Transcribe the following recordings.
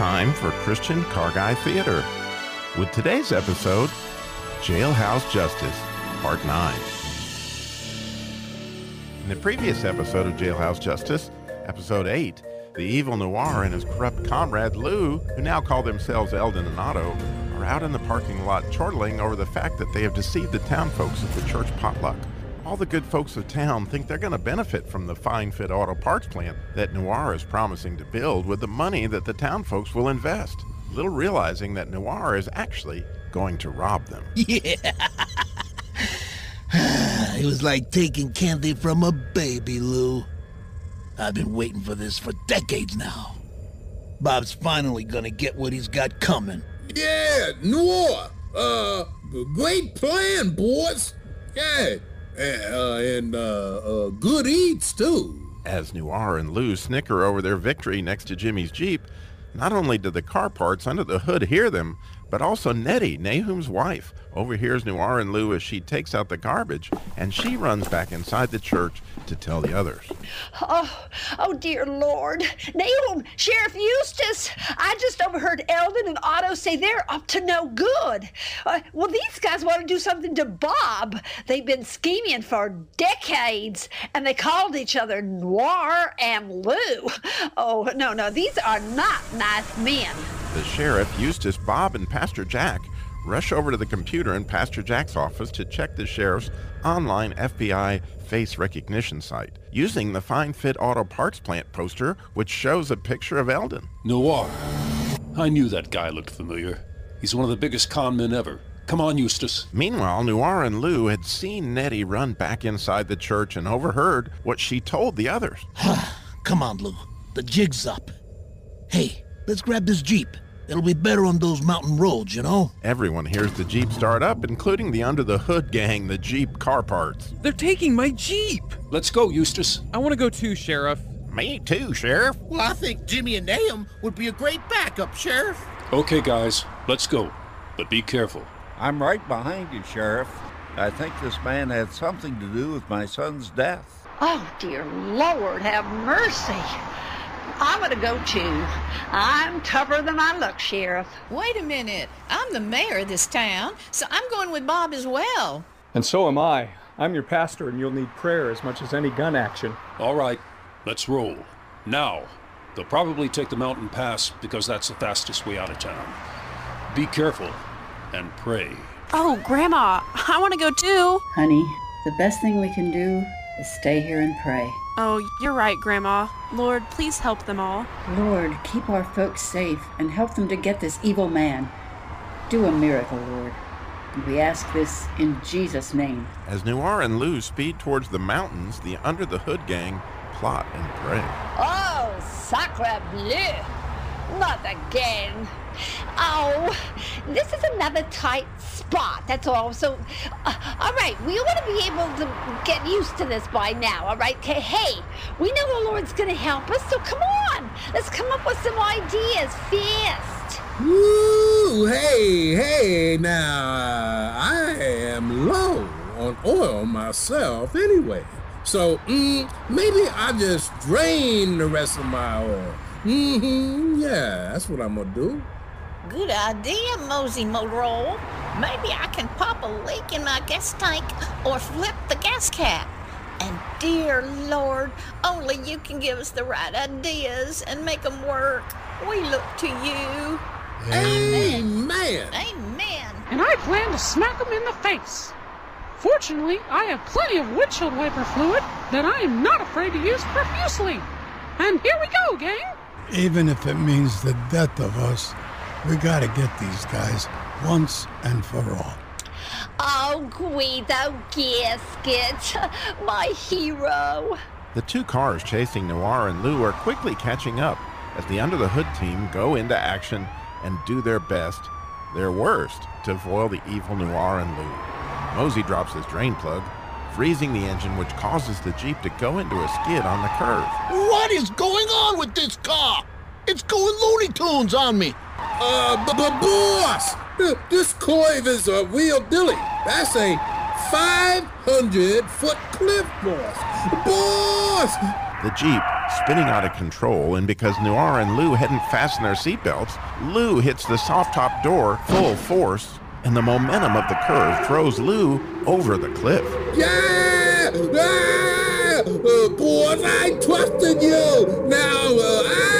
time for Christian Car Guy Theater. With today's episode, Jailhouse Justice, Part 9. In the previous episode of Jailhouse Justice, Episode 8, the evil Noir and his corrupt comrade Lou, who now call themselves Eldon and Otto, are out in the parking lot chortling over the fact that they have deceived the town folks at the church potluck. All the good folks of town think they're going to benefit from the fine fit auto parts plant that Noir is promising to build with the money that the town folks will invest, little realizing that Noir is actually going to rob them. Yeah. it was like taking candy from a baby, Lou. I've been waiting for this for decades now. Bob's finally gonna get what he's got coming. Yeah, Noir. Uh, great plan, boys. Yeah, uh, and uh, uh, good eats too. As Noir and Lou snicker over their victory next to Jimmy's Jeep, not only do the car parts under the hood hear them, but also Nettie, Nahum's wife, overhears Noir and Lou as she takes out the garbage, and she runs back inside the church to tell the others. Oh, oh dear Lord. Nahum, Sheriff Eustace, I just overheard Eldon and Otto say they're up to no good. Uh, well, these guys want to do something to Bob. They've been scheming for decades, and they called each other Noir and Lou. Oh, no, no, these are not nice men. The sheriff, Eustace, Bob, and Pastor Jack rush over to the computer in Pastor Jack's office to check the sheriff's online FBI face recognition site using the Fine Fit Auto Parts Plant poster, which shows a picture of Eldon. Noir. I knew that guy looked familiar. He's one of the biggest con men ever. Come on, Eustace. Meanwhile, Noir and Lou had seen Nettie run back inside the church and overheard what she told the others. Come on, Lou. The jig's up. Hey, let's grab this Jeep. It'll be better on those mountain roads, you know? Everyone hears the Jeep start up, including the under the hood gang, the Jeep car parts. They're taking my Jeep! Let's go, Eustace. I want to go too, Sheriff. Me too, Sheriff. Well, I think Jimmy and Nahum would be a great backup, Sheriff. Okay, guys, let's go. But be careful. I'm right behind you, Sheriff. I think this man had something to do with my son's death. Oh, dear Lord, have mercy. I'm going to go too. I'm tougher than I look, Sheriff. Wait a minute. I'm the mayor of this town, so I'm going with Bob as well. And so am I. I'm your pastor, and you'll need prayer as much as any gun action. All right, let's roll. Now. They'll probably take the mountain pass because that's the fastest way out of town. Be careful and pray. Oh, Grandma, I want to go too. Honey, the best thing we can do is stay here and pray. Oh, you're right, Grandma. Lord, please help them all. Lord, keep our folks safe and help them to get this evil man. Do a miracle, Lord. We ask this in Jesus' name. As Noir and Lou speed towards the mountains, the Under the Hood gang plot and pray. Oh, sacre bleu! Not again. Oh, this is another tight spot, that's all. So, uh, all right, we ought to be able to get used to this by now, all right? Okay, hey, we know the Lord's going to help us, so come on. Let's come up with some ideas fast. Woo! Hey, hey, now, I am low on oil myself anyway. So, mm, maybe I just drain the rest of my oil. Mm-hmm, yeah, that's what I'm gonna do. Good idea, Mosey Motor Oil. Maybe I can pop a leak in my gas tank or flip the gas cap. And dear Lord, only you can give us the right ideas and make them work. We look to you. Amen. Amen. And I plan to smack them in the face. Fortunately, I have plenty of windshield wiper fluid that I am not afraid to use profusely. And here we go, gang. Even if it means the death of us, we gotta get these guys once and for all. Oh, Guido Gasket, my hero. The two cars chasing Noir and Lou are quickly catching up as the Under the Hood team go into action and do their best, their worst, to foil the evil Noir and Lou. Mosey drops his drain plug, freezing the engine, which causes the Jeep to go into a skid on the curve. What is going on with this car? It's going Looney Tunes on me. Uh, boss! This Clive is a real dilly. That's a 500 foot cliff, boss. Boss! the Jeep spinning out of control, and because Noir and Lou hadn't fastened their seatbelts, Lou hits the soft top door full force, and the momentum of the curve throws Lou over the cliff. Yeah! Ah! Uh, boys, I trusted you! Now, uh, ah!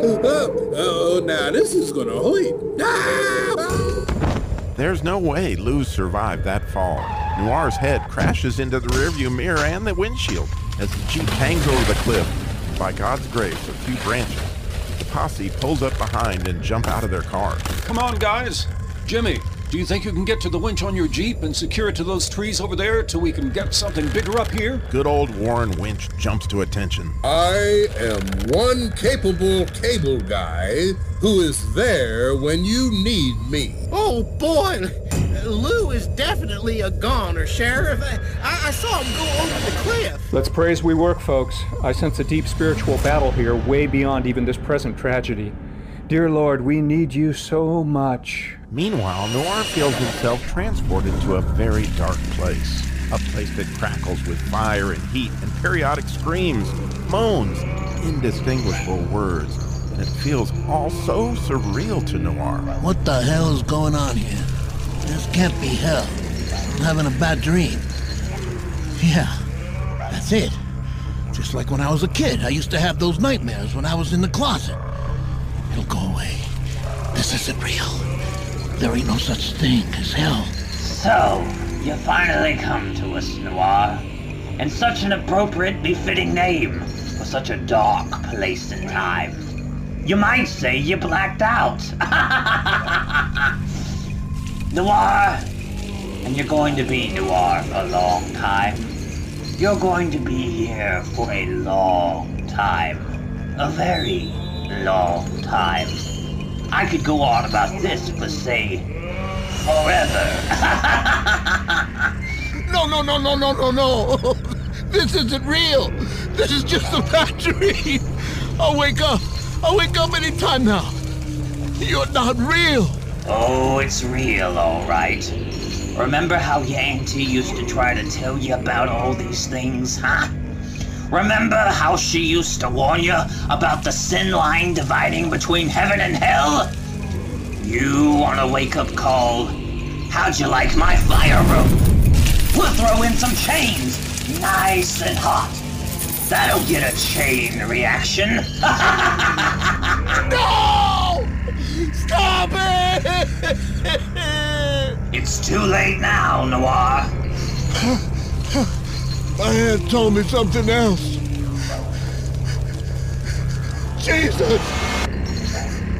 Oh, now this is gonna hurt. Ah! There's no way Lou survived that fall. Noir's head crashes into the rearview mirror and the windshield as the Jeep hangs over the cliff. By God's grace, a few branches. The posse pulls up behind and jump out of their car. Come on, guys. Jimmy, do you think you can get to the winch on your Jeep and secure it to those trees over there till we can get something bigger up here? Good old Warren Winch jumps to attention. I am one capable cable guy who is there when you need me. Oh boy, Lou is definitely a goner, Sheriff. I, I saw him go over the cliff. Let's pray as we work, folks. I sense a deep spiritual battle here, way beyond even this present tragedy. Dear Lord, we need you so much. Meanwhile, Noir feels himself transported to a very dark place. A place that crackles with fire and heat and periodic screams, moans, indistinguishable words. And it feels all so surreal to Noir. What the hell is going on here? This can't be hell. I'm having a bad dream. Yeah, that's it. Just like when I was a kid, I used to have those nightmares when I was in the closet. It'll go away. This isn't real. There ain't no such thing as hell. So, you finally come to us, Noir. And such an appropriate, befitting name for such a dark place and time. You might say you blacked out. Noir, and you're going to be Noir for a long time. You're going to be here for a long time. A very long time. I could go on about this for, say, forever. No, no, no, no, no, no, no. This isn't real. This is just a bad dream. I'll wake up. I'll wake up anytime now. You're not real. Oh, it's real, all right. Remember how your auntie used to try to tell you about all these things, huh? Remember how she used to warn you about the sin line dividing between heaven and hell? You want a wake-up call? How'd you like my fire room? We'll throw in some chains, nice and hot. That'll get a chain reaction. no! Stop it! It's too late now, Noir. My aunt told me something else. Jesus!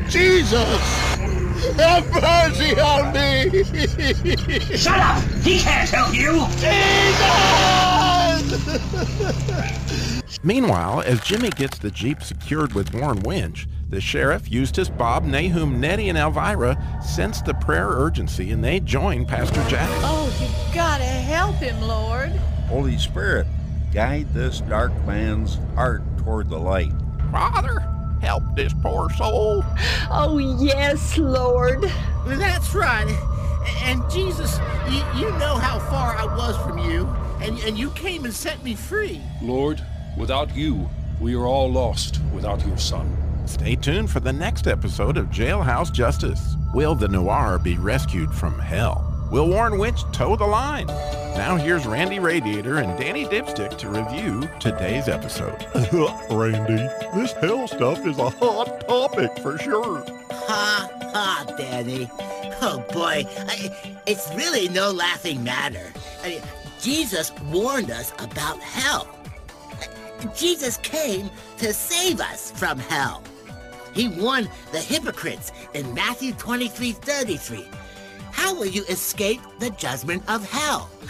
Jesus! Have mercy on me! Shut up! He can't help you! Jesus! Meanwhile, as Jimmy gets the Jeep secured with Warren Winch, the sheriff, Eustace, Bob, Nahum, Nettie, and Elvira sense the prayer urgency and they join Pastor Jack. Oh, you gotta help him, Lord. Holy Spirit, guide this dark man's heart toward the light. Father, help this poor soul. Oh, yes, Lord. That's right. And Jesus, you, you know how far I was from you, and, and you came and set me free. Lord, without you, we are all lost without your son. Stay tuned for the next episode of Jailhouse Justice. Will the Noir be rescued from hell? Will Warren Winch toe the line? Now here's Randy Radiator and Danny Dipstick to review today's episode. Randy, this hell stuff is a hot topic for sure. Ha ha, Danny. Oh boy, I, it's really no laughing matter. I mean, Jesus warned us about hell. Jesus came to save us from hell. He warned the hypocrites in Matthew 23 33. How will you escape the judgment of hell?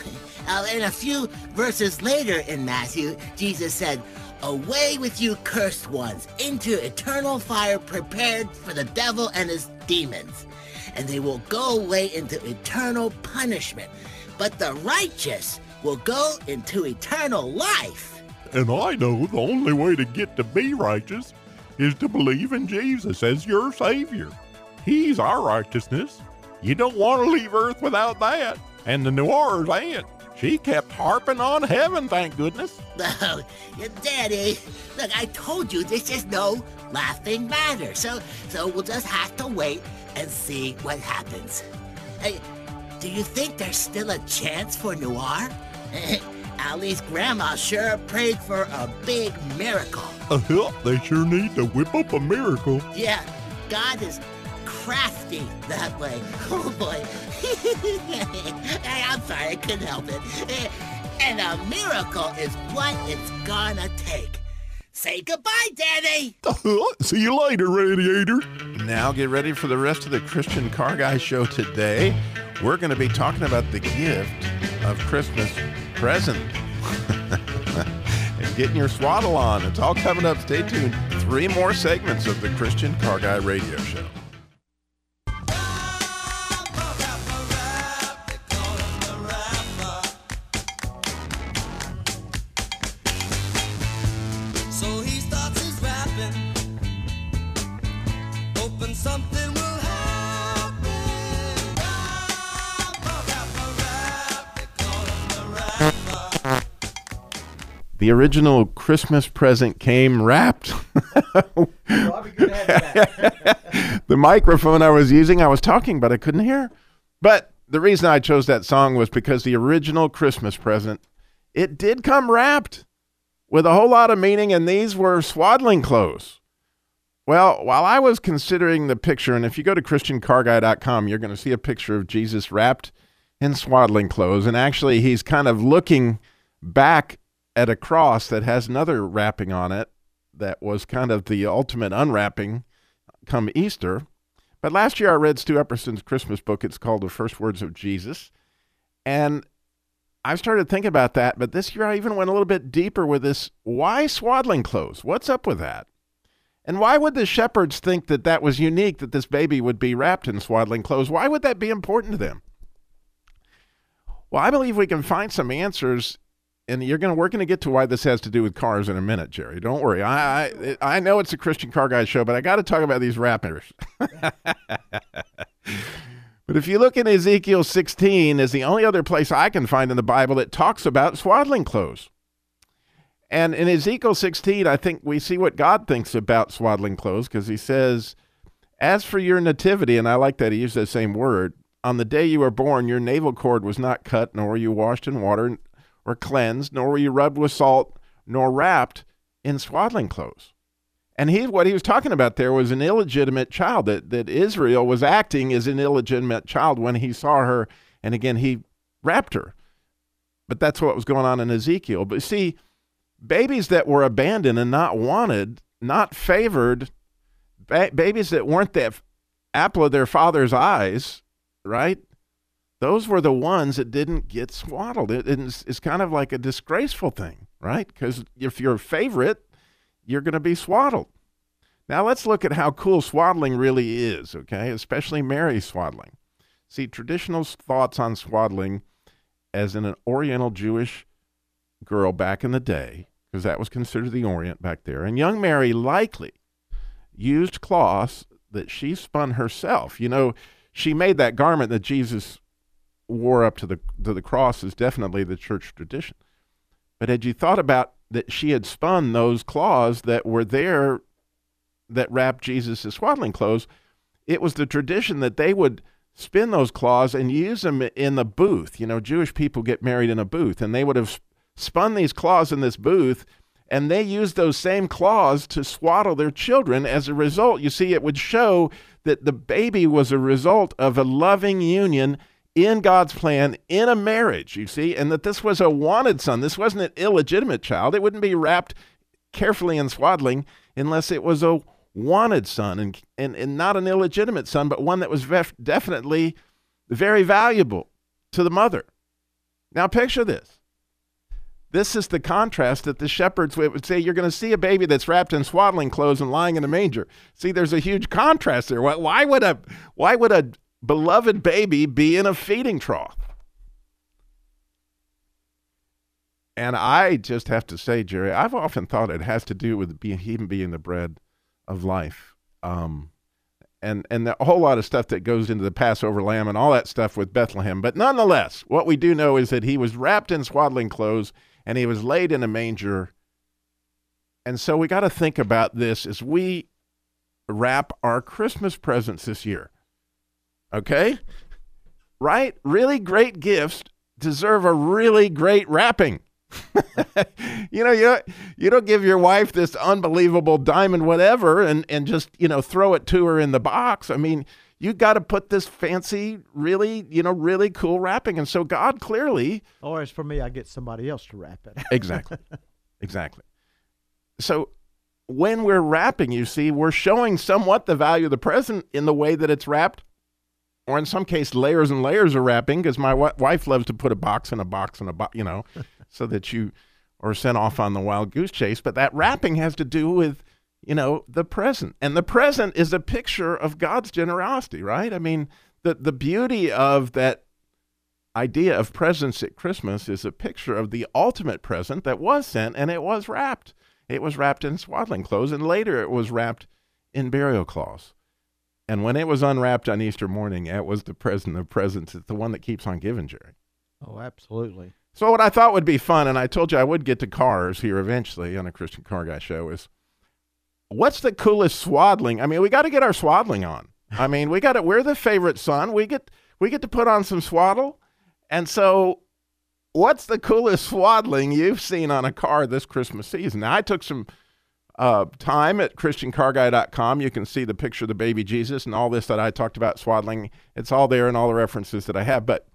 Uh, and a few verses later in Matthew, Jesus said, Away with you, cursed ones, into eternal fire prepared for the devil and his demons. And they will go away into eternal punishment. But the righteous will go into eternal life. And I know the only way to get to be righteous is to believe in Jesus as your Savior. He's our righteousness. You don't want to leave Earth without that. And the Noirs aunt, She kept harping on heaven, thank goodness. Oh, Daddy, look, I told you this is no laughing matter. So, so we'll just have to wait and see what happens. Hey, do you think there's still a chance for Noir? Allie's grandma sure prayed for a big miracle. Uh, they sure need to whip up a miracle. Yeah, God is crafty that way. Oh boy. hey, I'm sorry, I couldn't help it. Eh, and a miracle is what it's gonna take. Say goodbye, Daddy. See you later, Radiator. Now get ready for the rest of the Christian Car Guy show today. We're going to be talking about the gift of Christmas present. and getting your swaddle on. It's all coming up. Stay tuned. Three more segments of the Christian Car Guy radio show. Something will happen. The original Christmas present came wrapped. the microphone I was using, I was talking, but I couldn't hear. But the reason I chose that song was because the original Christmas present, it did come wrapped with a whole lot of meaning, and these were swaddling clothes. Well, while I was considering the picture, and if you go to ChristianCarGuy.com, you're going to see a picture of Jesus wrapped in swaddling clothes, and actually, he's kind of looking back at a cross that has another wrapping on it that was kind of the ultimate unwrapping come Easter. But last year I read Stu Epperson's Christmas book. It's called The First Words of Jesus. And I started thinking about that, but this year I even went a little bit deeper with this. Why swaddling clothes? What's up with that? And why would the shepherds think that that was unique, that this baby would be wrapped in swaddling clothes? Why would that be important to them? Well, I believe we can find some answers and you're going to we're going to get to why this has to do with cars in a minute, Jerry. Don't worry. I I, I know it's a Christian car guy show, but I got to talk about these rappers. but if you look in Ezekiel 16, is the only other place I can find in the Bible that talks about swaddling clothes. And in Ezekiel 16, I think we see what God thinks about swaddling clothes because he says, As for your nativity, and I like that he used that same word, on the day you were born, your navel cord was not cut, nor were you washed in water, or cleansed, nor were you rubbed with salt, nor wrapped in swaddling clothes. And he, what he was talking about there was an illegitimate child, that, that Israel was acting as an illegitimate child when he saw her, and again, he wrapped her. But that's what was going on in Ezekiel. But see, babies that were abandoned and not wanted, not favored, ba- babies that weren't the apple of their father's eyes, right? those were the ones that didn't get swaddled. It, it's, it's kind of like a disgraceful thing, right? Because if you're a favorite, you're going to be swaddled. Now let's look at how cool swaddling really is, okay? Especially Mary's swaddling. See, traditional thoughts on swaddling as in an Oriental Jewish girl back in the day, because that was considered the Orient back there. And young Mary likely used cloths that she spun herself. You know, she made that garment that Jesus wore up to the to the cross is definitely the church tradition. But had you thought about that she had spun those cloths that were there that wrapped Jesus' swaddling clothes, it was the tradition that they would spin those cloths and use them in the booth. You know, Jewish people get married in a booth, and they would have spun these cloths in this booth, and they used those same cloths to swaddle their children. As a result, you see, it would show that the baby was a result of a loving union in God's plan in a marriage, you see, and that this was a wanted son. This wasn't an illegitimate child. It wouldn't be wrapped carefully in swaddling unless it was a wanted son and, and, and not an illegitimate son, but one that was definitely very valuable to the mother. Now, picture this. This is the contrast that the shepherds would say you're going to see a baby that's wrapped in swaddling clothes and lying in a manger. See, there's a huge contrast there. Why would a why would a beloved baby be in a feeding trough? And I just have to say, Jerry, I've often thought it has to do with being, him being the bread of life. Um, and and a whole lot of stuff that goes into the Passover lamb and all that stuff with Bethlehem. But nonetheless, what we do know is that he was wrapped in swaddling clothes and he was laid in a manger. And so we got to think about this as we wrap our Christmas presents this year. Okay? Right? Really great gifts deserve a really great wrapping. you know, you you don't give your wife this unbelievable diamond whatever and and just, you know, throw it to her in the box. I mean, you got to put this fancy, really, you know, really cool wrapping. And so God clearly Or as for me, I get somebody else to wrap it. Exactly. exactly. So when we're wrapping, you see, we're showing somewhat the value of the present in the way that it's wrapped, or in some case, layers and layers of wrapping, because my wi- wife loves to put a box in a box in a box, you know, so that you are sent off on the wild goose chase. But that wrapping has to do with, you know, the present. And the present is a picture of God's generosity, right? I mean, the, the beauty of that idea of presents at Christmas is a picture of the ultimate present that was sent and it was wrapped. It was wrapped in swaddling clothes and later it was wrapped in burial cloths. And when it was unwrapped on Easter morning, it was the present of presents. It's the one that keeps on giving, Jerry. Oh, absolutely. So what I thought would be fun, and I told you I would get to cars here eventually on a Christian Car Guy show, is what's the coolest swaddling? I mean, we got to get our swaddling on. I mean, we got to. We're the favorite son. We get we get to put on some swaddle, and so what's the coolest swaddling you've seen on a car this Christmas season? Now, I took some uh, time at ChristianCarGuy.com. You can see the picture of the baby Jesus and all this that I talked about swaddling. It's all there and all the references that I have, but.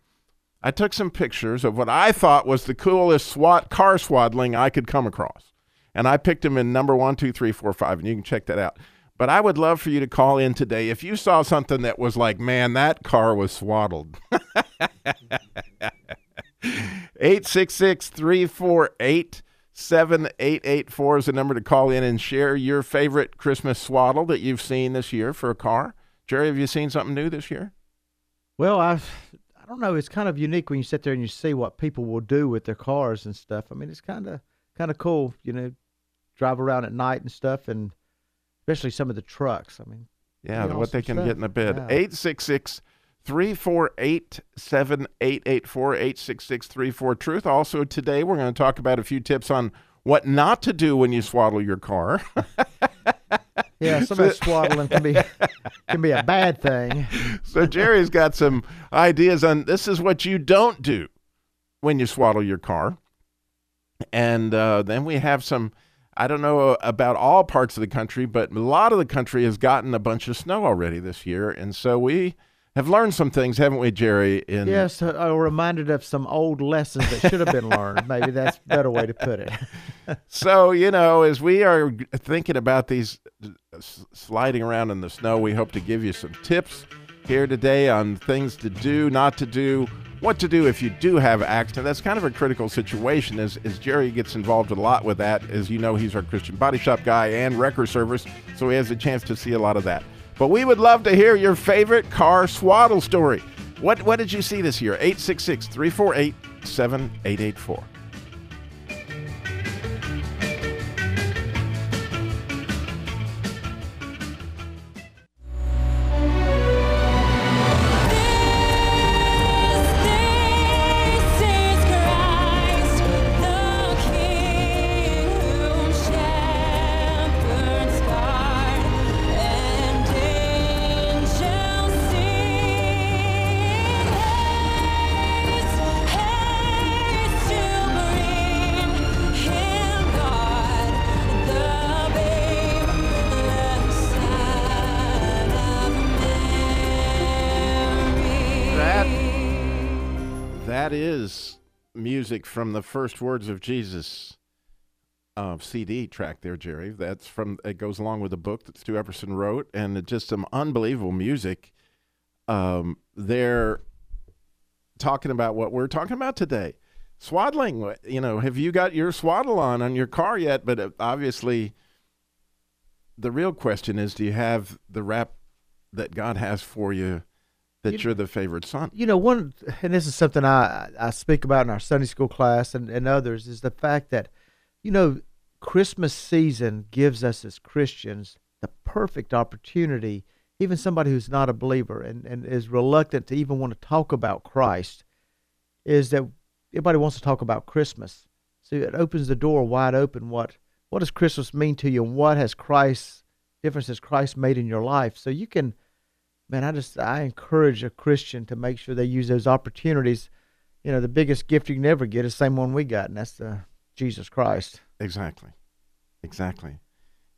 I took some pictures of what I thought was the coolest SWAT car swaddling I could come across. And I picked them in number one, two, three, four, five, and you can check that out. But I would love for you to call in today if you saw something that was like, man, that car was swaddled. 866 348 7884 is the number to call in and share your favorite Christmas swaddle that you've seen this year for a car. Jerry, have you seen something new this year? Well, I I don't know. It's kind of unique when you sit there and you see what people will do with their cars and stuff. I mean, it's kind of kind of cool, you know, drive around at night and stuff, and especially some of the trucks. I mean, Yeah, what they can stuff. get in the bed. Yeah. 866 348 7884 866 34 Truth. Also, today we're going to talk about a few tips on what not to do when you swaddle your car. Yeah, some of that swaddling can be can be a bad thing. so, Jerry's got some ideas on this is what you don't do when you swaddle your car. And uh, then we have some, I don't know about all parts of the country, but a lot of the country has gotten a bunch of snow already this year. And so we have learned some things, haven't we, Jerry? In Yes, uh, I reminded of some old lessons that should have been learned. Maybe that's a better way to put it. so you know as we are thinking about these uh, sliding around in the snow we hope to give you some tips here today on things to do not to do what to do if you do have accident that's kind of a critical situation as, as jerry gets involved a lot with that as you know he's our christian body shop guy and wrecker service so he has a chance to see a lot of that but we would love to hear your favorite car swaddle story. What, what did you see this year? 866 348 7884 from the first words of Jesus uh, CD track there, Jerry. That's from it goes along with a book that Stu Epperson wrote, and it's just some unbelievable music. Um, they're talking about what we're talking about today, swaddling. You know, have you got your swaddle on on your car yet? But uh, obviously, the real question is, do you have the wrap that God has for you? That you're the favorite son. You know, one, and this is something I I speak about in our Sunday school class and, and others, is the fact that, you know, Christmas season gives us as Christians the perfect opportunity even somebody who's not a believer and, and is reluctant to even want to talk about Christ, is that everybody wants to talk about Christmas. So it opens the door wide open. What what does Christmas mean to you, and what has Christ difference has Christ made in your life? So you can, man, I just I encourage a Christian to make sure they use those opportunities. You know, the biggest gift you can ever get is the same one we got, and that's the Jesus Christ. Exactly. Exactly.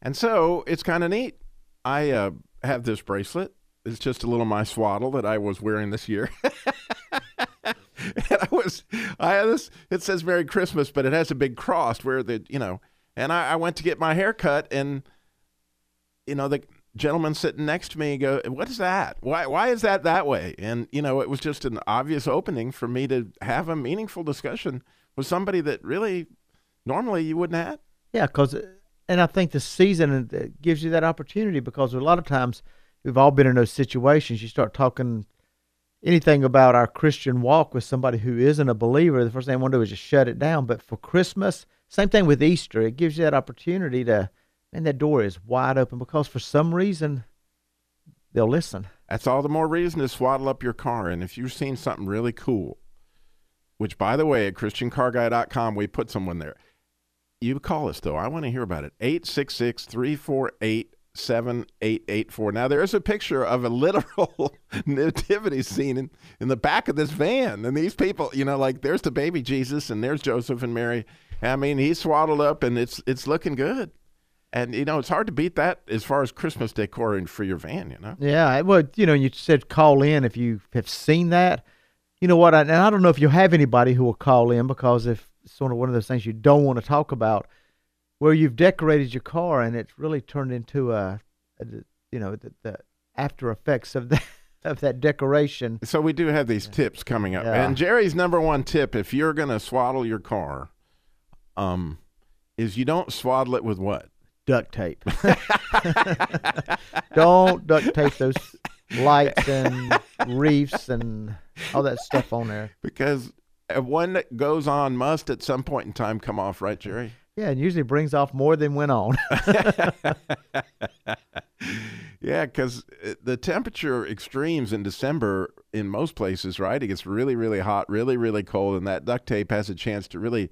And so it's kind of neat. I uh, have this bracelet. It's just a little my swaddle that I was wearing this year. and I was, I this, it says Merry Christmas, but it has a big cross where the, you know, and I, I went to get my hair cut and, you know, the gentleman sitting next to me go, what is that? Why, why is that that way? And, you know, it was just an obvious opening for me to have a meaningful discussion with somebody that really normally you wouldn't have. Yeah, because, and I think the season uh, gives you that opportunity because a lot of times we've all been in those situations. You start talking anything about our Christian walk with somebody who isn't a believer, the first thing I want to do is just shut it down. But for Christmas, same thing with Easter, it gives you that opportunity to, and that door is wide open because for some reason they'll listen. That's all the more reason to swaddle up your car. And if you've seen something really cool, which by the way, at ChristianCarGuy.com, we put someone there. You call us though. I want to hear about it. 866 348 7884. Now, there is a picture of a literal nativity scene in, in the back of this van. And these people, you know, like there's the baby Jesus and there's Joseph and Mary. I mean, he's swaddled up and it's it's looking good. And, you know, it's hard to beat that as far as Christmas decor for your van, you know? Yeah, well, you know, you said call in if you have seen that. You know what? I, and I don't know if you have anybody who will call in because if it's sort of one of those things you don't want to talk about, where you've decorated your car and it's really turned into a, a you know, the, the after effects of that of that decoration. So we do have these tips coming up. Yeah. And Jerry's number one tip, if you're going to swaddle your car, um, is you don't swaddle it with what? Duct tape. don't duct tape those lights and reefs and all that stuff on there. Because uh, one that goes on must at some point in time come off, right, Jerry? Yeah, and usually brings off more than went on. yeah, because the temperature extremes in December in most places, right? It gets really, really hot, really, really cold, and that duct tape has a chance to really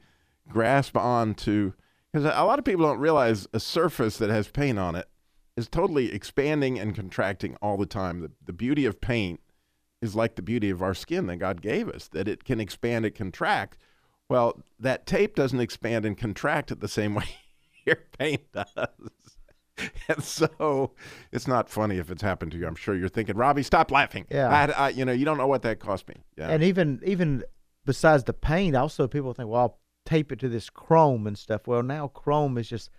grasp on to. Because a lot of people don't realize a surface that has paint on it is totally expanding and contracting all the time. The, the beauty of paint is like the beauty of our skin that God gave us, that it can expand and contract. Well, that tape doesn't expand and contract at the same way your paint does. And so it's not funny if it's happened to you. I'm sure you're thinking, Robbie, stop laughing. Yeah. I, I, you know, you don't know what that cost me. Yeah. And even even besides the paint, also people think, well, tape it to this chrome and stuff. Well, now chrome is just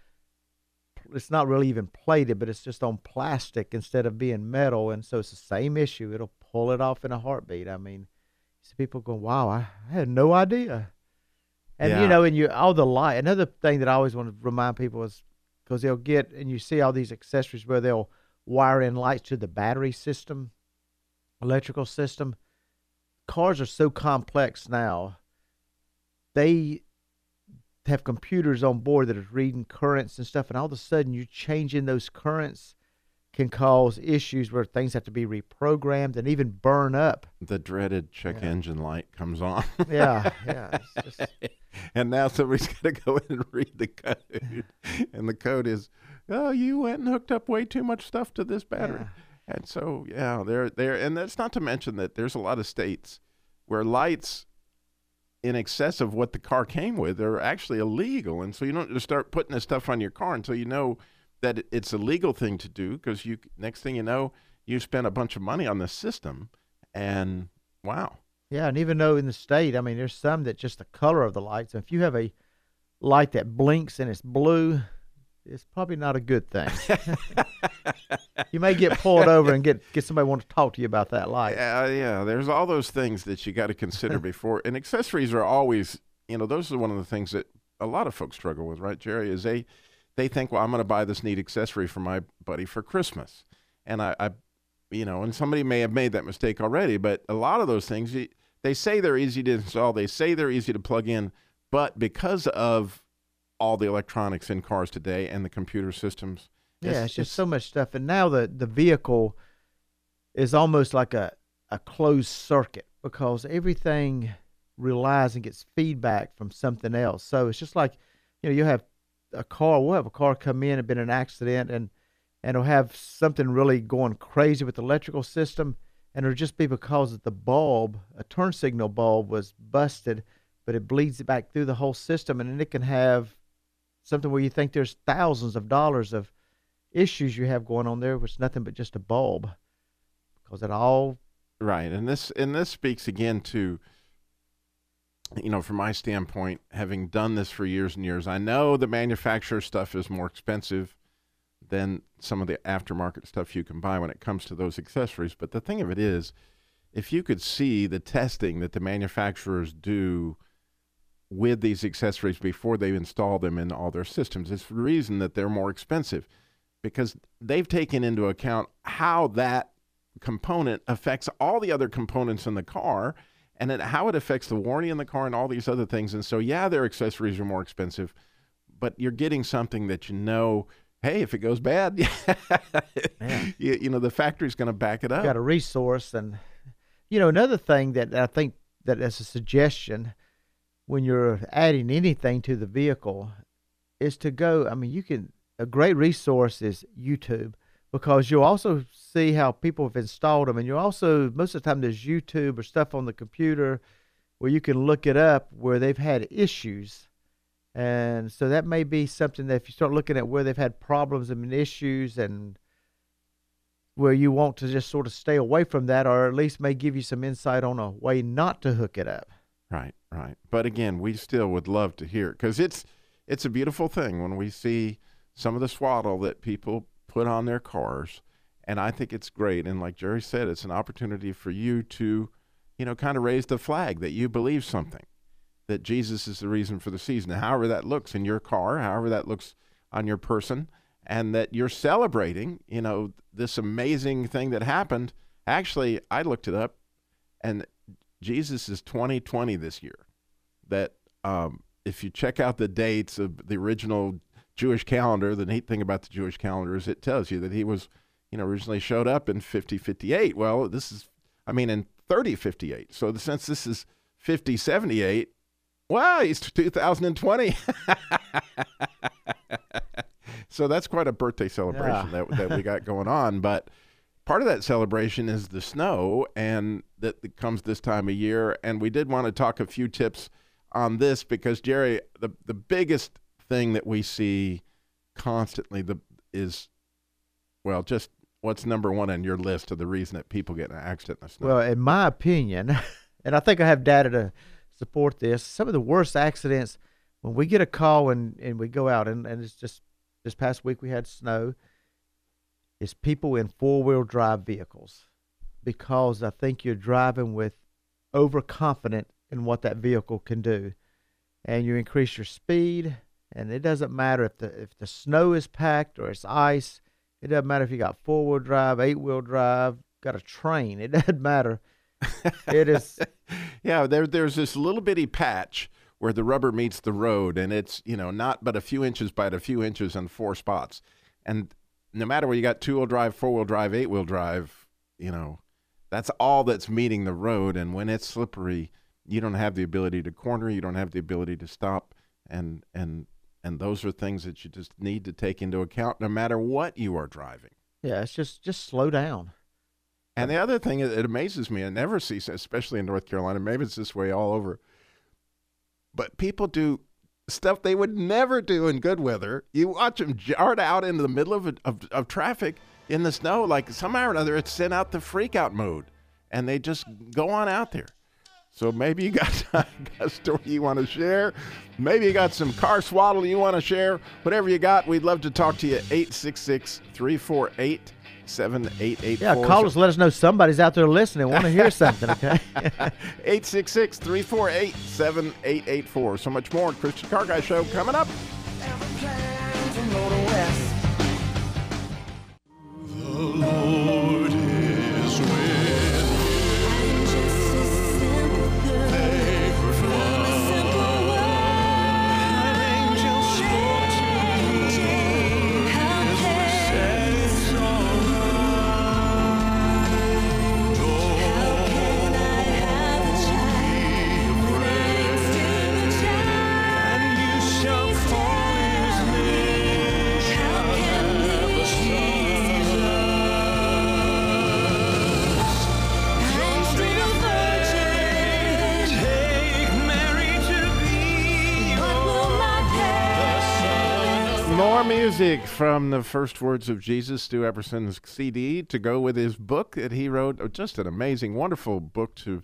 it's not really even plated, but it's just on plastic instead of being metal, and so it's the same issue. It'll pull it off in a heartbeat. I mean, see people go, "Wow, I had no idea." And Yeah. you know, and you all the light. Another thing that I always want to remind people is because they'll get and you see all these accessories where they'll wire in lights to the battery system, electrical system. Cars are so complex now. They have computers on board that are reading currents and stuff, and all of a sudden you're changing those currents can cause issues where things have to be reprogrammed and even burn up. the dreaded check engine light comes on. Yeah, yeah, just- and now somebody's got to go in and read the code. and the code is, oh, you went and hooked up way too much stuff to this battery. And so, yeah, they're there. And that's not to mention that there's a lot of states where lights in excess of what the car came with are actually illegal. And so you don't just start putting this stuff on your car until you know that it's a legal thing to do because you next thing you know, you spent a bunch of money on the system and wow. Yeah, and even though in the state, I mean, there's some that just the color of the lights. If you have a light that blinks and it's blue, it's probably not a good thing. you may get pulled over and get get somebody want to talk to you about that light. Yeah, uh, yeah. There's all those things that you got to consider before. And accessories are always, you know, those are one of the things that a lot of folks struggle with, right, Jerry? Is they they think, well, I'm going to buy this neat accessory for my buddy for Christmas, and I, I, you know, and somebody may have made that mistake already. But a lot of those things, they say they're easy to install, they say they're easy to plug in, but because of all the electronics in cars today and the computer systems, Yeah, it's, just so much stuff. And now the the vehicle, is almost like a, a closed circuit because everything relies and gets feedback from something else. So it's just like, you know, you have a car, we'll have a car come in and been an accident and and it'll have something really going crazy with the electrical system and it'll just be because the bulb, a turn signal bulb was busted, but it bleeds it back through the whole system and then it can have something where you think there's thousands of dollars of issues you have going on there, which nothing but just a bulb. Because it all Right, and this and this speaks again to you know, from my standpoint, having done this for years and years, I know the manufacturer stuff is more expensive than some of the aftermarket stuff you can buy when it comes to those accessories. But the thing of it is, if you could see the testing that the manufacturers do with these accessories before they install them in all their systems, it's the reason that they're more expensive because they've taken into account how that component affects all the other components in the car and then how it affects the warranty in the car and all these other things. And so, yeah, their accessories are more expensive, but you're getting something that you know. Hey, if it goes bad, you, you know the factory's going to back it up. got a resource and you know another thing that i think that as a suggestion when you're adding anything to the vehicle is to go i mean you can a great resource is youtube because you'll also see how people have installed them and you'll also most of the time there's youtube or stuff on the computer where you can look it up where they've had issues and so that may be something that if you start looking at where they've had problems and issues and where you want to just sort of stay away from that or at least may give you some insight on a way not to hook it up. Right, right. But again, we still would love to hear because it's it's a beautiful thing when we see some of the swaddle that people put on their cars, and I think it's great. And like Jerry said, it's an opportunity for you to, you know, kind of raise the flag that you believe something, that Jesus is the reason for the season. However that looks in your car, however that looks on your person, and that you're celebrating, you know, this amazing thing that happened. Actually, I looked it up, and Jesus is 2020 this year. That um, if you check out the dates of the original Jewish calendar, the neat thing about the Jewish calendar is it tells you that he was, you know, originally showed up in 5058. Well, this is, I mean, in 3058. So the, since this is 5078, wow, he's 2020. so that's quite a birthday celebration Yeah. that, that we got going on. But part of that celebration is the snow, and that, comes this time of year. And we did want to talk a few tips on this because Jerry, the the biggest thing that we see constantly the is well, just what's number one on your list of the reason that people get in an accident in the snow? Well, in my opinion, and I think I have data to support this, some of the worst accidents when we get a call and, and we go out and, and it's just this past week we had snow is people in four wheel drive vehicles because I think you're driving with overconfident in what that vehicle can do. And you increase your speed and it doesn't matter if the if the snow is packed or it's ice. It doesn't matter if you got four wheel drive, eight wheel drive, got a train. It doesn't matter. it is yeah, there there's this little bitty patch where the rubber meets the road, and it's you know not but a few inches by a few inches on four spots, and no matter whether you got two wheel drive, four wheel drive, eight wheel drive, you know, that's all that's meeting the road, and when it's slippery, you don't have the ability to corner, you don't have the ability to stop, and and and those are things that you just need to take into account, no matter what you are driving. yeah, it's just just slow down. And the other thing, that amazes me, I never see, especially in North Carolina, maybe it's this way all over, but people do stuff they would never do in good weather. You watch them jart out into the middle of, of, of traffic in the snow, like somehow or another, it's sent out the freak out mode, and they just go on out there. So maybe you got, got a story you want to share. Maybe you got some car swaddle you want to share. Whatever you got, we'd love to talk to you. 866 348 7884. Yeah, call us. Let us know somebody's out there listening. Want to hear something? Okay. 866 348 7884. So much more. Christian Car Guy Show coming up. Music from the first words of Jesus, Stu Epperson's CD, to go with his book that he wrote. Oh, Just an amazing, wonderful book to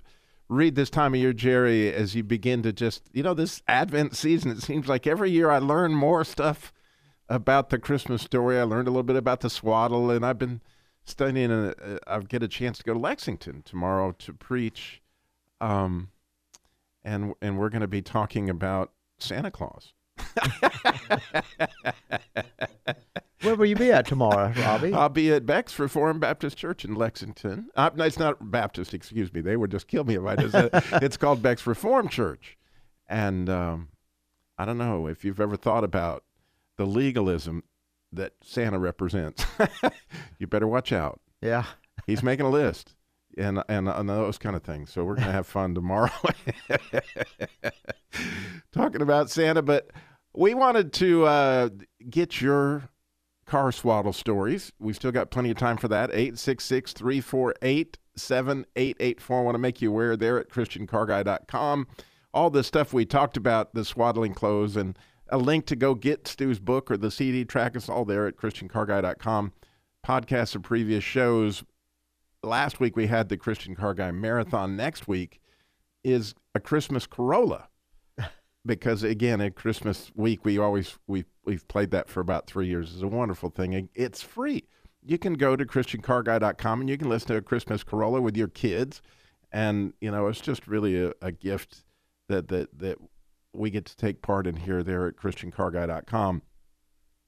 read this time of year, Jerry, as you begin to just, you know, this Advent season, it seems like every year I learn more stuff about the Christmas story. I learned a little bit about the swaddle, and I've been studying. Uh, uh, I'll get a chance to go to Lexington tomorrow to preach, um, and and we're going to be talking about Santa Claus. Where will you be at tomorrow, Robbie? I'll be at Beck's Reformed Baptist Church in Lexington. Uh, no, it's not Baptist, excuse me. They would just kill me if I just said it. It's called Beck's Reformed Church. And um, I don't know if you've ever thought about the legalism that Santa represents. you better watch out. Yeah. He's making a list and, and, and those kind of things. So we're going to have fun tomorrow talking about Santa. But we wanted to uh, get your car swaddle stories. We've still got plenty of time for that. 866 348 7884. I want to make you aware there at ChristianCarGuy.com. All the stuff we talked about, the swaddling clothes, and a link to go get Stu's book or the CD track is all there at ChristianCarGuy.com. Podcasts of previous shows. Last week we had the Christian Car Guy Marathon. Next week is a Christmas Corolla because again at christmas week we always we we've played that for about three years. It's a wonderful thing it's free. You can go to christiancarguy.com and you can listen to a christmas corolla with your kids. And you know it's just really a, a gift that that that we get to take part in here there at christiancarguy.com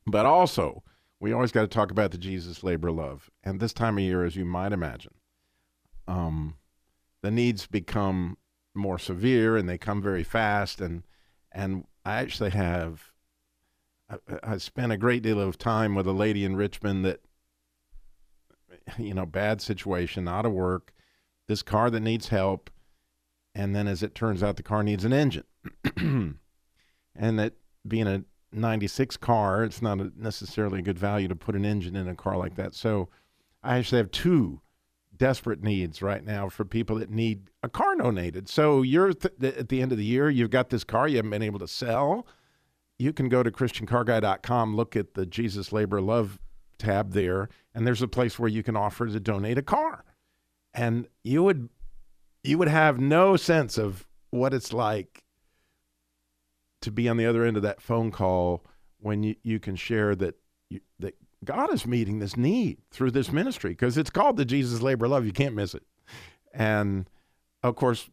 but also we always got to talk about the jesus labor love and this time of year as you might imagine um the needs become more severe and they come very fast and and I actually have I, I spent a great deal of time with a lady in Richmond that you know bad situation out of work this car that needs help and then as it turns out the car needs an engine. And that being a 96 car it's not a necessarily a good value to put an engine in a car like that. So I actually have two desperate needs right now for people that need a car donated. So you're th- at the end of the year, you've got this car you haven't been able to sell. You can go to christiancarguy.com, look at the Jesus Labor Love tab there, and there's a place where you can offer to donate a car. And you would you would have no sense of what it's like to be on the other end of that phone call when you, you can share that you, that God is meeting this need through this ministry because it's called the Jesus Labor Love. You can't miss it. And of course,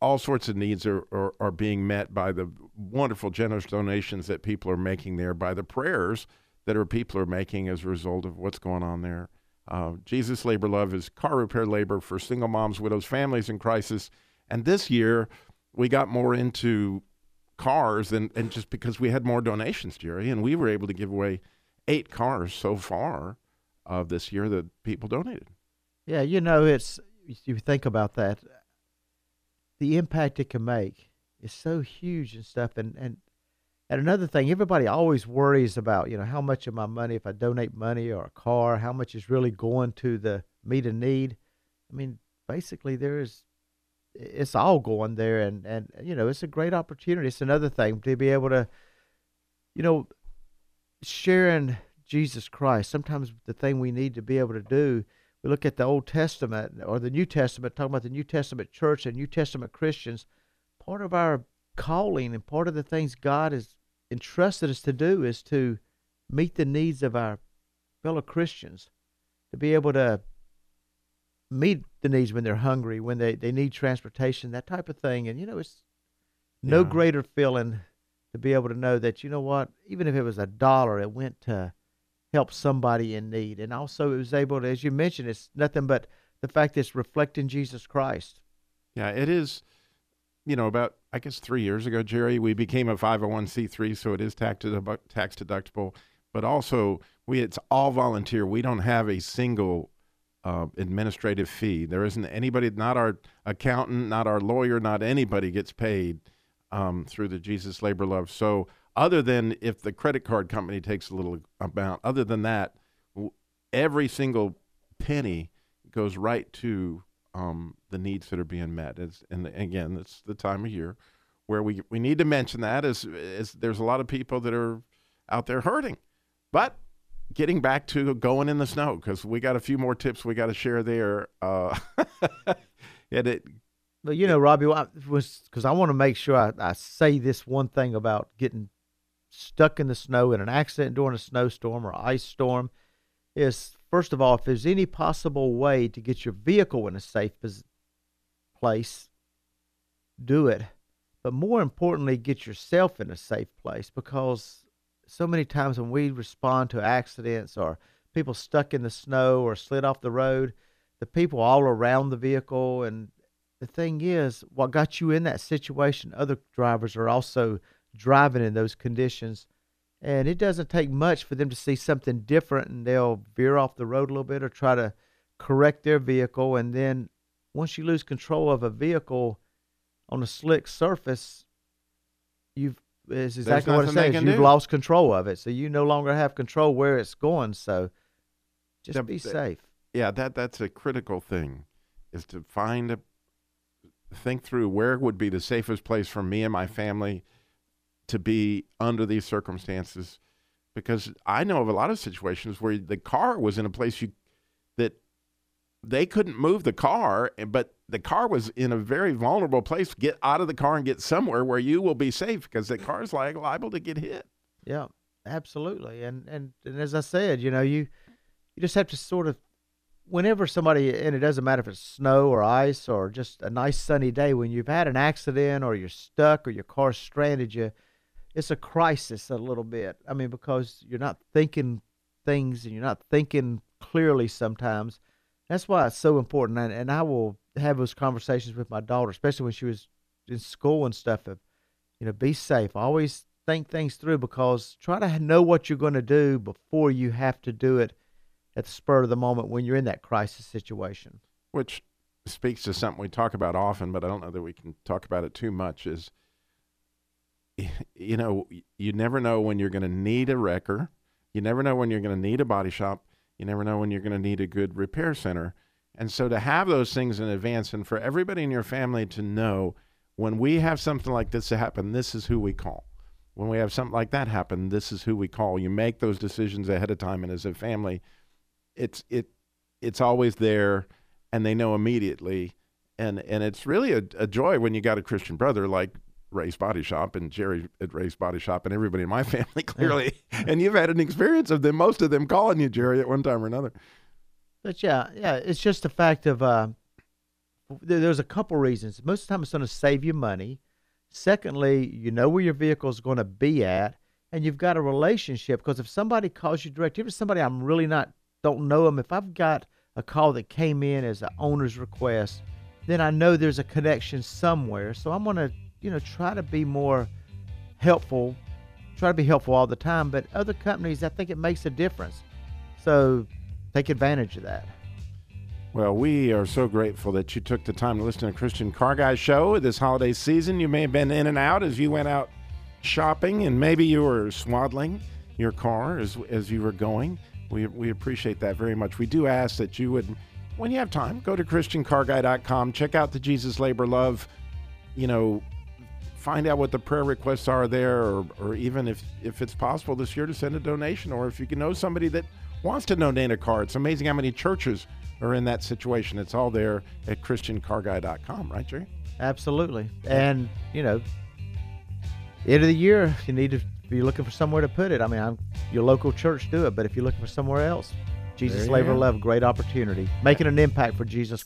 all sorts of needs are, are, are, being met by the wonderful, generous donations that people are making there, by the prayers that are people are making as a result of what's going on there. Uh, Jesus Labor Love is car repair labor for single moms, widows, families in crisis. And this year, we got more into cars than and just because we had more donations, Jerry, and we were able to give away eight cars so far of this year that people donated. Yeah, you know, it's you think about that, the impact it can make is so huge and stuff. And and and another thing, everybody always worries about, you know, how much of my money, if I donate money or a car, how much is really going to the meet a need. I mean, basically, there is, it's all going there, and and you know, it's a great opportunity. It's another thing to be able to, you know, sharing Jesus Christ. Sometimes the thing we need to be able to do, we look at the Old Testament or the New Testament, talking about the New Testament church and New Testament Christians. Part of our calling and part of the things God has entrusted us to do is to meet the needs of our fellow Christians, to be able to meet the needs when they're hungry, when they, they need transportation, that type of thing. And, you know, it's no Yeah. greater feeling to be able to know that, you know what, even if it was a dollar, it went to help somebody in need. And also, it was able to, as you mentioned, it's nothing but the fact that it's reflecting Jesus Christ. Yeah, it is. You know, about I guess three years ago, Jerry, we became a 501c3, so it is tax deductible. But also, we it's all volunteer. We don't have a single uh, administrative fee. There isn't anybody, not our accountant, not our lawyer, not anybody gets paid um, through the Jesus Labor Love. So, other than if the credit card company takes a little amount, other than that, every single penny goes right to um, the needs that are being met. It's, and again, it's the time of year where we we need to mention that is is there's a lot of people that are out there hurting, But getting back to going in the snow because we got a few more tips we got to share there. Uh, and it, But you know, Robbie, because I want to make sure I, I say this one thing about getting stuck in the snow in an accident during a snowstorm or ice storm is first of all, if there's any possible way to get your vehicle in a safe place, do it. But more importantly, get yourself in a safe place because so many times when we respond to accidents or people stuck in the snow or slid off the road, the people all around the vehicle and the thing is, what got you in that situation, other drivers are also driving in those conditions. And it doesn't take much for them to see something different and they'll veer off the road a little bit or try to correct their vehicle. And then once you lose control of a vehicle on a slick surface, you've it's exactly what it says. You've do. lost control of it. So you no longer have control where it's going. So just The- be safe. yeah, that that's a critical thing, is to find a think through where would be the safest place for me and my family to be under these circumstances, because I know of a lot of situations where the car was in a place you that they couldn't move the car, but the car was in a very vulnerable place. Get out of the car and get somewhere where you will be safe, because the car's like liable to get hit. Yeah, absolutely. And, and and as I said, you know, you you just have to sort of whenever somebody and it doesn't matter if it's snow or ice or just a nice sunny day when you've had an accident or you're stuck or your car's stranded you it's a crisis a little bit. I mean because you're not thinking things and you're not thinking clearly sometimes. That's why it's so important and, and I will have those conversations with my daughter especially when she was in school and stuff of you know, be safe. Always think things through because try to know what you're going to do before you have to do it at the spur of the moment when you're in that crisis situation. which speaks to something we talk about often, but I don't know that we can talk about it too much. Is you know, you never know when you're going to need a wrecker. You never know when you're going to need a body shop. You never know when you're going to need a good repair center. And so to have those things in advance and for everybody in your family to know when we have something like this happen, this is who we call. When we have something like that happen, this is who we call. You make those decisions ahead of time and as a family, it's it it's always there and they know immediately and and it's really a, a joy when you got a christian brother like ray's body shop and jerry at ray's body shop and everybody in my family clearly and you've had an experience of them most of them calling you jerry at one time or another But yeah, yeah, it's just the fact of uh, there, there's a couple reasons. Most of the time, it's going to save you money. Secondly, you know where your vehicle is going to be at, and you've got a relationship. Because if somebody calls you direct, if it's somebody I'm really not don't know them, if I've got a call that came in as an owner's request, then I know there's a connection somewhere. So I'm going to, you know, try to be more helpful. Try to be helpful all the time. But other companies, I think it makes a difference. So take advantage of that. Well, we are so grateful that you took the time to listen to Christian Car Guy Show this holiday season. You may have been in and out as you went out shopping, and maybe you were swaddling your car as as you were going. We we appreciate that very much. We do ask that you would, when you have time, go to ChristianCarGuy.com, check out the Jesus Labor Love, you know, find out what the prayer requests are there, or, or even if if it's possible this year to send a donation, or if you can know somebody that wants to donate a car. It's amazing how many churches are in that situation. It's all there at ChristianCarGuy.com, right, Jerry? Absolutely. And, you know, end of the year, you need to be looking for somewhere to put it. I mean, I'm, your local church do it, but if you're looking for somewhere else, Jesus Labor. Love, great opportunity. Making an impact for Jesus